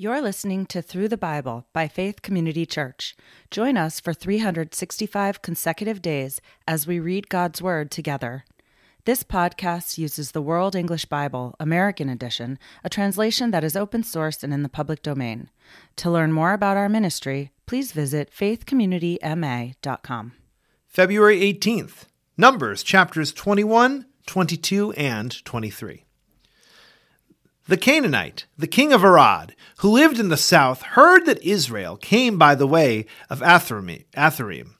You're listening to Through the Bible by Faith Community Church. Join us for 365 consecutive days as we read God's Word together. This podcast uses the World English Bible, American Edition, a translation that is open source and in the public domain. To learn more about our ministry, please visit faithcommunityma.com. February 18th, Numbers chapters 21, 22, and 23. The Canaanite, the king of Arad, who lived in the south, heard that Israel came by the way of Atharim.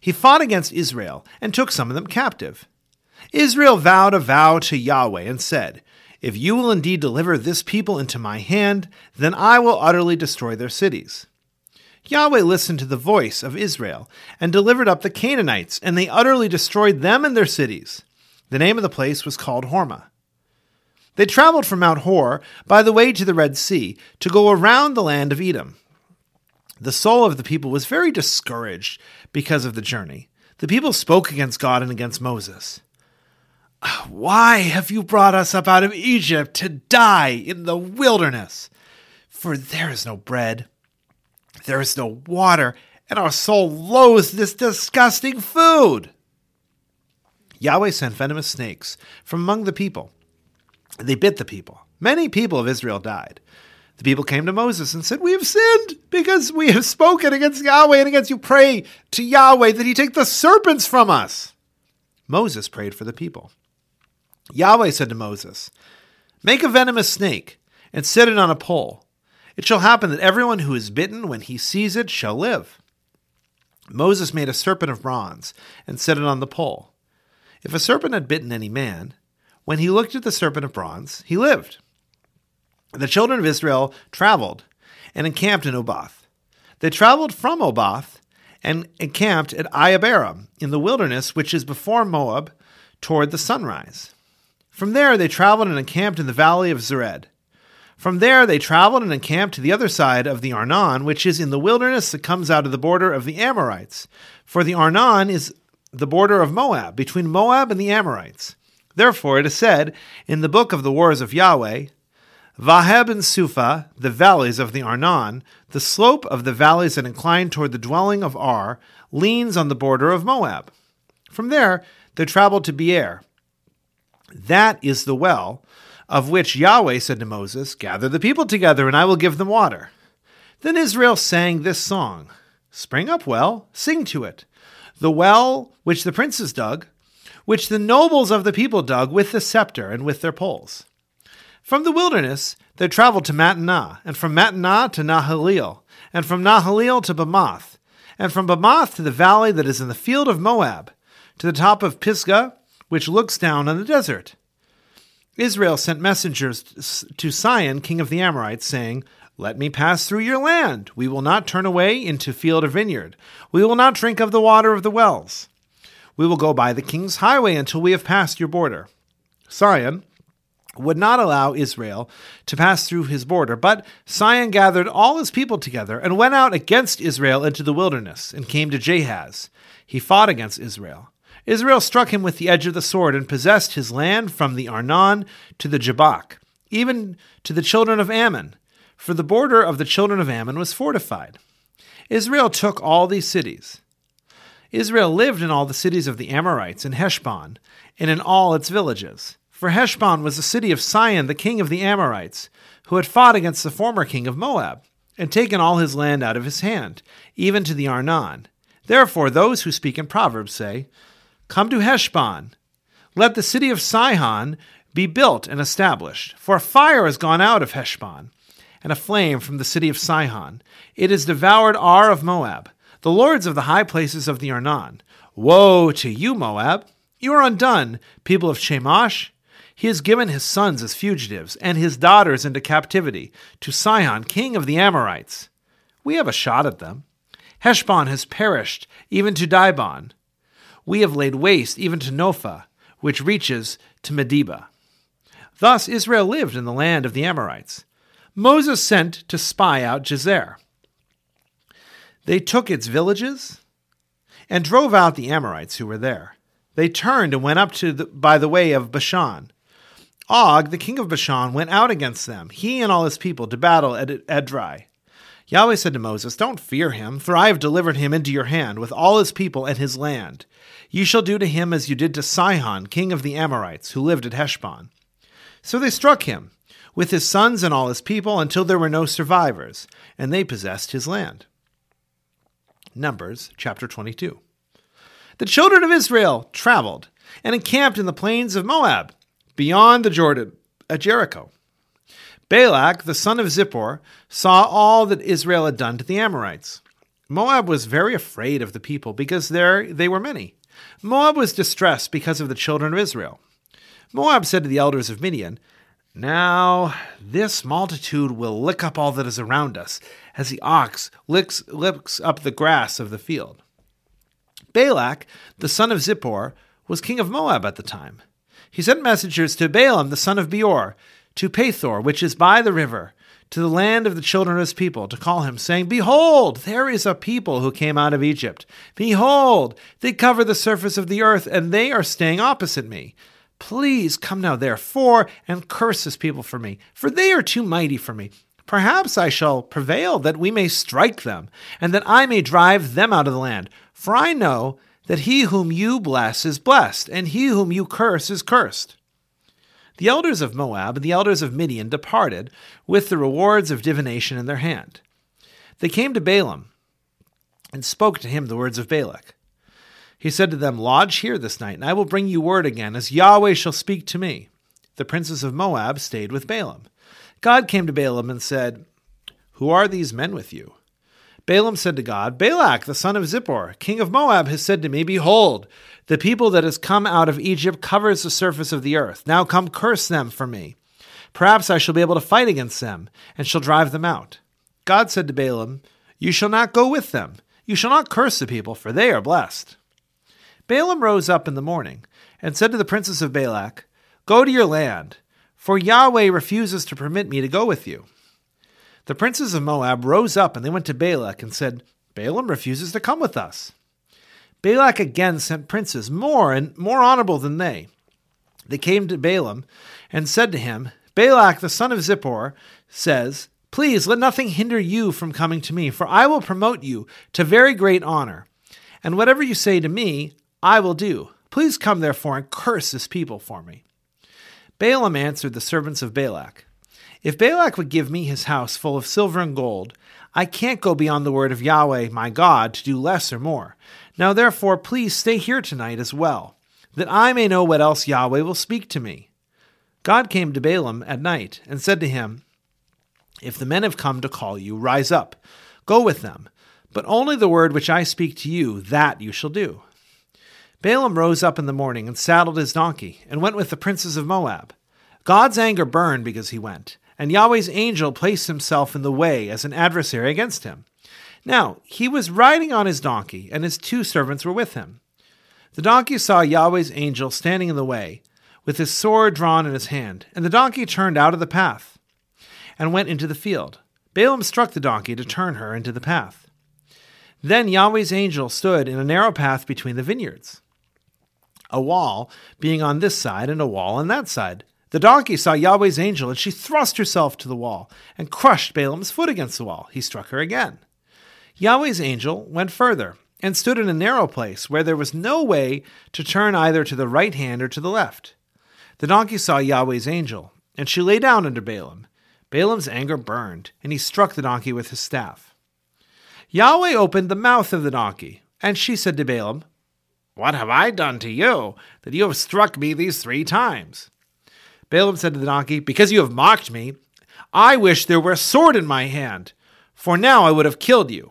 He fought against Israel and took some of them captive. Israel vowed a vow to Yahweh and said, If you will indeed deliver this people into my hand, then I will utterly destroy their cities. Yahweh listened to the voice of Israel and delivered up the Canaanites, and they utterly destroyed them and their cities. The name of the place was called Hormah. They traveled from Mount Hor by the way to the Red Sea to go around the land of Edom. The soul of the people was very discouraged because of the journey. The people spoke against God and against Moses. Why have you brought us up out of Egypt to die in the wilderness? For there is no bread, there is no water, and our soul loathes this disgusting food. Yahweh sent venomous snakes from among the people they bit the people. Many people of Israel died. The people came to Moses and said, We have sinned because we have spoken against Yahweh and against you. Pray to Yahweh that he take the serpents from us. Moses prayed for the people. Yahweh said to Moses, Make a venomous snake and set it on a pole. It shall happen that everyone who is bitten when he sees it shall live. Moses made a serpent of bronze and set it on the pole. If a serpent had bitten any man, when he looked at the serpent of bronze, he lived. The children of Israel traveled and encamped in Oboth. They traveled from Oboth and encamped at Iyeabarim in the wilderness which is before Moab toward the sunrise. From there they traveled and encamped in the valley of Zered. From there they traveled and encamped to the other side of the Arnon, which is in the wilderness that comes out of the border of the Amorites. For the Arnon is the border of Moab, between Moab and the Amorites. Therefore, it is said in the book of the wars of Yahweh, Vaheb and Suphah, the valleys of the Arnon, the slope of the valleys that incline toward the dwelling of Ar, leans on the border of Moab. From there, they traveled to Beer. That is the well of which Yahweh said to Moses, Gather the people together, and I will give them water. Then Israel sang this song Spring up well, sing to it. The well which the princes dug, which the nobles of the people dug with the scepter and with their poles. From the wilderness they traveled to Mattanah, and from Mattanah to Nahaliel, and from Nahaliel to Bamoth, and from Bamoth to the valley that is in the field of Moab, to the top of Pisgah, which looks down on the desert. Israel sent messengers to Sihon, king of the Amorites, saying, Let me pass through your land. We will not turn away into field or vineyard. We will not drink of the water of the wells. We will go by the king's highway until we have passed your border. Sihon would not allow Israel to pass through his border, but Sihon gathered all his people together and went out against Israel into the wilderness and came to Jahaz. He fought against Israel. Israel struck him with the edge of the sword and possessed his land from the Arnon to the Jabbok, even to the children of Ammon, for the border of the children of Ammon was fortified. Israel took all these cities. Israel lived in all the cities of the Amorites in Heshbon, and in all its villages. For Heshbon was the city of Sihon, the king of the Amorites, who had fought against the former king of Moab, and taken all his land out of his hand, even to the Arnon. Therefore, those who speak in Proverbs say, Come to Heshbon. Let the city of Sihon be built and established. For a fire has gone out of Heshbon, and a flame from the city of Sihon. It has devoured Ar of Moab the lords of the high places of the Arnon. Woe to you, Moab! You are undone, people of Chemosh. He has given his sons as fugitives, and his daughters into captivity, to Sihon, king of the Amorites. We have a shot at them. Heshbon has perished, even to Dibon. We have laid waste even to Nophah, which reaches to Medeba. Thus Israel lived in the land of the Amorites. Moses sent to spy out Jazer. They took its villages and drove out the Amorites who were there. They turned and went up to the, by the way of Bashan. Og, the king of Bashan, went out against them, he and all his people, to battle at Edrei. Yahweh said to Moses, Don't fear him, for I have delivered him into your hand, with all his people and his land. You shall do to him as you did to Sihon, king of the Amorites, who lived at Heshbon. So they struck him, with his sons and all his people, until there were no survivors, and they possessed his land. Numbers chapter 22. The children of Israel traveled and encamped in the plains of Moab, beyond the Jordan, at Jericho. Balak, the son of Zippor, saw all that Israel had done to the Amorites. Moab was very afraid of the people because there they were many. Moab was distressed because of the children of Israel. Moab said to the elders of Midian, Now this multitude will lick up all that is around us, as the ox licks, licks up the grass of the field. Balak, the son of Zippor, was king of Moab at the time. He sent messengers to Balaam, the son of Beor, to Pethor, which is by the river, to the land of the children of his people, to call him, saying, Behold, there is a people who came out of Egypt. Behold, they cover the surface of the earth, and they are staying opposite me. Please come now, therefore, and curse this people for me, for they are too mighty for me. Perhaps I shall prevail that we may strike them, and that I may drive them out of the land. For I know that he whom you bless is blessed, and he whom you curse is cursed. The elders of Moab and the elders of Midian departed with the rewards of divination in their hand. They came to Balaam and spoke to him the words of Balak. He said to them, Lodge here this night, and I will bring you word again, as Yahweh shall speak to me. The princes of Moab stayed with Balaam. God came to Balaam and said, Who are these men with you? Balaam said to God, Balak, the son of Zippor, king of Moab, has said to me, Behold, the people that has come out of Egypt covers the surface of the earth. Now come curse them for me. Perhaps I shall be able to fight against them, and shall drive them out. God said to Balaam, You shall not go with them. You shall not curse the people, for they are blessed. Balaam rose up in the morning, and said to the princes of Balak, Go to your land, for Yahweh refuses to permit me to go with you. The princes of Moab rose up and they went to Balak and said, Balaam refuses to come with us. Balak again sent princes, more and more honorable than they. They came to Balaam and said to him, Balak the son of Zippor says, Please let nothing hinder you from coming to me, for I will promote you to very great honor. And whatever you say to me, I will do. Please come therefore and curse this people for me. Balaam answered the servants of Balak, if Balak would give me his house full of silver and gold, I can't go beyond the word of Yahweh my God to do less or more. Now therefore, please stay here tonight as well, that I may know what else Yahweh will speak to me. God came to Balaam at night and said to him, If the men have come to call you, rise up, go with them, but only the word which I speak to you, that you shall do. Balaam rose up in the morning and saddled his donkey, and went with the princes of Moab. God's anger burned because he went and Yahweh's angel placed himself in the way as an adversary against him. Now, he was riding on his donkey, and his two servants were with him. The donkey saw Yahweh's angel standing in the way, with his sword drawn in his hand, and the donkey turned out of the path and went into the field. Balaam struck the donkey to turn her into the path. Then Yahweh's angel stood in a narrow path between the vineyards, a wall being on this side and a wall on that side. The donkey saw Yahweh's angel, and she thrust herself to the wall and crushed Balaam's foot against the wall. He struck her again. Yahweh's angel went further and stood in a narrow place where there was no way to turn either to the right hand or to the left. The donkey saw Yahweh's angel, and she lay down under Balaam. Balaam's anger burned, and he struck the donkey with his staff. Yahweh opened the mouth of the donkey, and she said to Balaam, What have I done to you, that you have struck me these three times? Balaam said to the donkey, Because you have mocked me, I wish there were a sword in my hand, for now I would have killed you.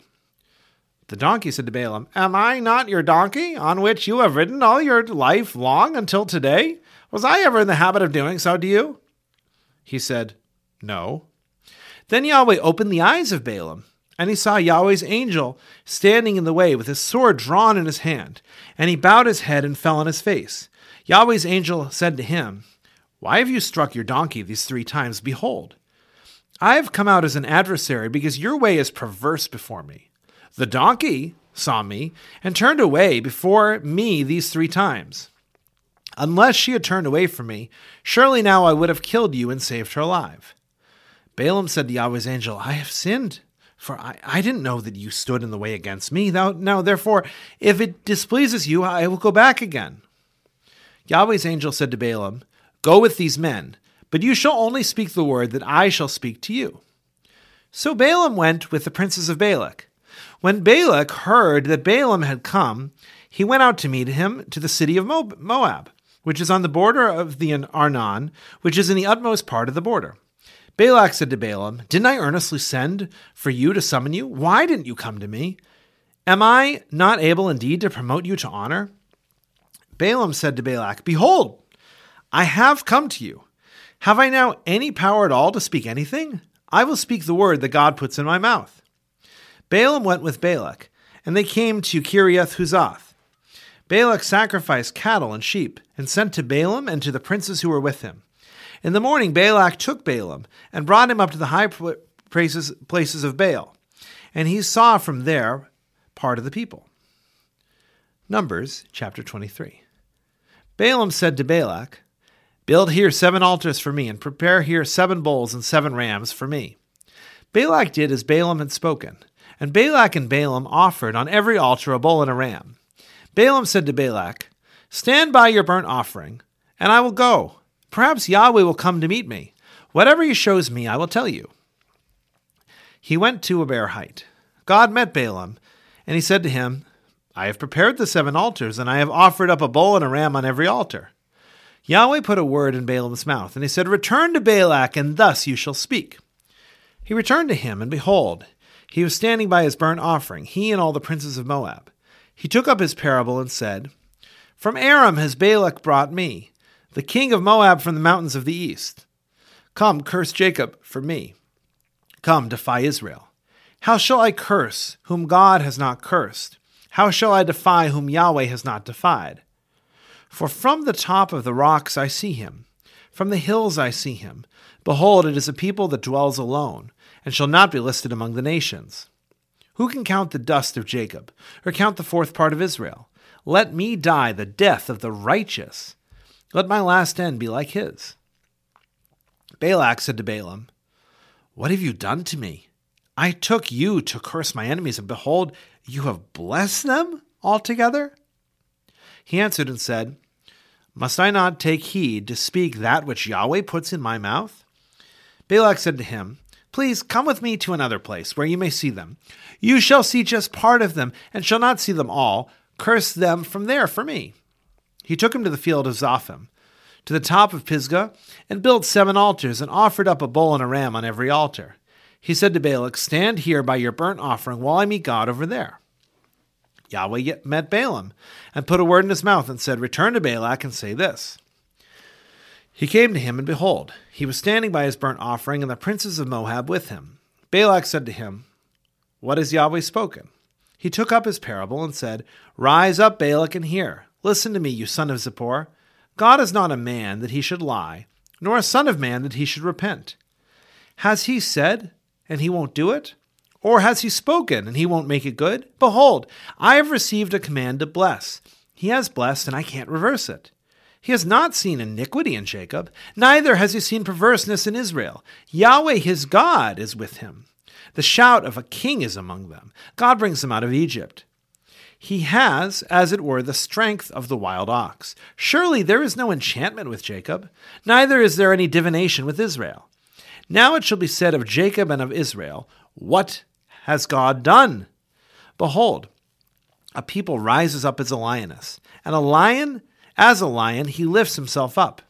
The donkey said to Balaam, Am I not your donkey, on which you have ridden all your life long until today? Was I ever in the habit of doing so to you? He said, No. Then Yahweh opened the eyes of Balaam, and he saw Yahweh's angel standing in the way with his sword drawn in his hand, and he bowed his head and fell on his face. Yahweh's angel said to him, why have you struck your donkey these three times? Behold, I have come out as an adversary because your way is perverse before me. The donkey saw me and turned away before me these three times. Unless she had turned away from me, surely now I would have killed you and saved her alive. Balaam said to Yahweh's angel, I have sinned, for I, I didn't know that you stood in the way against me. Now, now, therefore, if it displeases you, I will go back again. Yahweh's angel said to Balaam, Go with these men, but you shall only speak the word that I shall speak to you. So Balaam went with the princes of Balak. When Balak heard that Balaam had come, he went out to meet him to the city of Moab, which is on the border of the Arnon, which is in the utmost part of the border. Balak said to Balaam, Didn't I earnestly send for you to summon you? Why didn't you come to me? Am I not able indeed to promote you to honor? Balaam said to Balak, Behold, I have come to you. Have I now any power at all to speak anything? I will speak the word that God puts in my mouth. Balaam went with Balak, and they came to Kiriath Huzoth. Balak sacrificed cattle and sheep, and sent to Balaam and to the princes who were with him. In the morning, Balak took Balaam and brought him up to the high places, of Baal, and he saw from there part of the people. Numbers chapter 23. Balaam said to Balak, Build here seven altars for me, and prepare here seven bulls and seven rams for me. Balak did as Balaam had spoken, and Balak and Balaam offered on every altar a bull and a ram. Balaam said to Balak, Stand by your burnt offering, and I will go. Perhaps Yahweh will come to meet me. Whatever he shows me, I will tell you. He went to a bare height. God met Balaam, and he said to him, I have prepared the seven altars, and I have offered up a bull and a ram on every altar. Yahweh put a word in Balaam's mouth, and he said, Return to Balak, and thus you shall speak. He returned to him, and behold, he was standing by his burnt offering, he and all the princes of Moab. He took up his parable and said, From Aram has Balak brought me, the king of Moab from the mountains of the east. Come, curse Jacob for me. Come, defy Israel. How shall I curse whom God has not cursed? How shall I defy whom Yahweh has not defied? For from the top of the rocks I see him, from the hills I see him. Behold, it is a people that dwells alone, and shall not be listed among the nations. Who can count the dust of Jacob, or count the fourth part of Israel? Let me die the death of the righteous let my last end be like his. Balak said to Balaam, What have you done to me? I took you to curse my enemies, and behold, you have blessed them altogether? He answered and said, Must I not take heed to speak that which Yahweh puts in my mouth? Balak said to him, Please come with me to another place where you may see them. You shall see just part of them, and shall not see them all. Curse them from there for me. He took him to the field of Zophim, to the top of Pisgah, and built seven altars, and offered up a bull and a ram on every altar. He said to Balak, Stand here by your burnt offering while I meet God over there. Yahweh met Balaam, and put a word in his mouth, and said, Return to Balak and say this. He came to him, and behold, he was standing by his burnt offering, and the princes of Moab with him. Balak said to him, What has Yahweh spoken? He took up his parable and said, Rise up, Balak, and hear. Listen to me, you son of Zippor. God is not a man that he should lie, nor a son of man that he should repent. Has he said, and he won't do it? Or has he spoken, and he won't make it good? Behold, I have received a command to bless. He has blessed, and I can't reverse it. He has not seen iniquity in Jacob, neither has he seen perverseness in Israel. Yahweh his God is with him. The shout of a king is among them. God brings them out of Egypt. He has, as it were, the strength of the wild ox. Surely there is no enchantment with Jacob, neither is there any divination with Israel. Now it shall be said of Jacob and of Israel, What has God done? Behold, a people rises up as a lioness, and a lion, as a lion, he lifts himself up.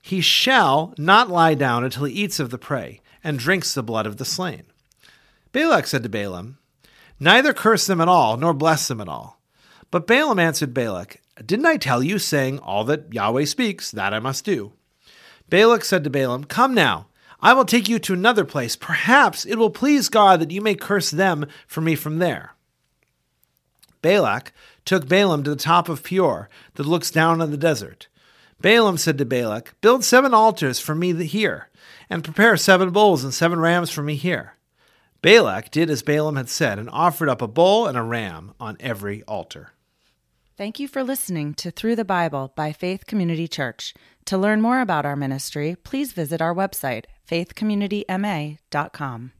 He shall not lie down until he eats of the prey, and drinks the blood of the slain. Balak said to Balaam, Neither curse them at all, nor bless them at all. But Balaam answered Balak, Didn't I tell you, saying, All that Yahweh speaks, that I must do? Balak said to Balaam, Come now, I will take you to another place. Perhaps it will please God that you may curse them for me from there. Balak took Balaam to the top of Peor, that looks down on the desert. Balaam said to Balak, Build seven altars for me here, and prepare seven bulls and seven rams for me here. Balak did as Balaam had said and offered up a bull and a ram on every altar. Thank you for listening to Through the Bible by Faith Community Church. To learn more about our ministry, please visit our website, faithcommunityma.com.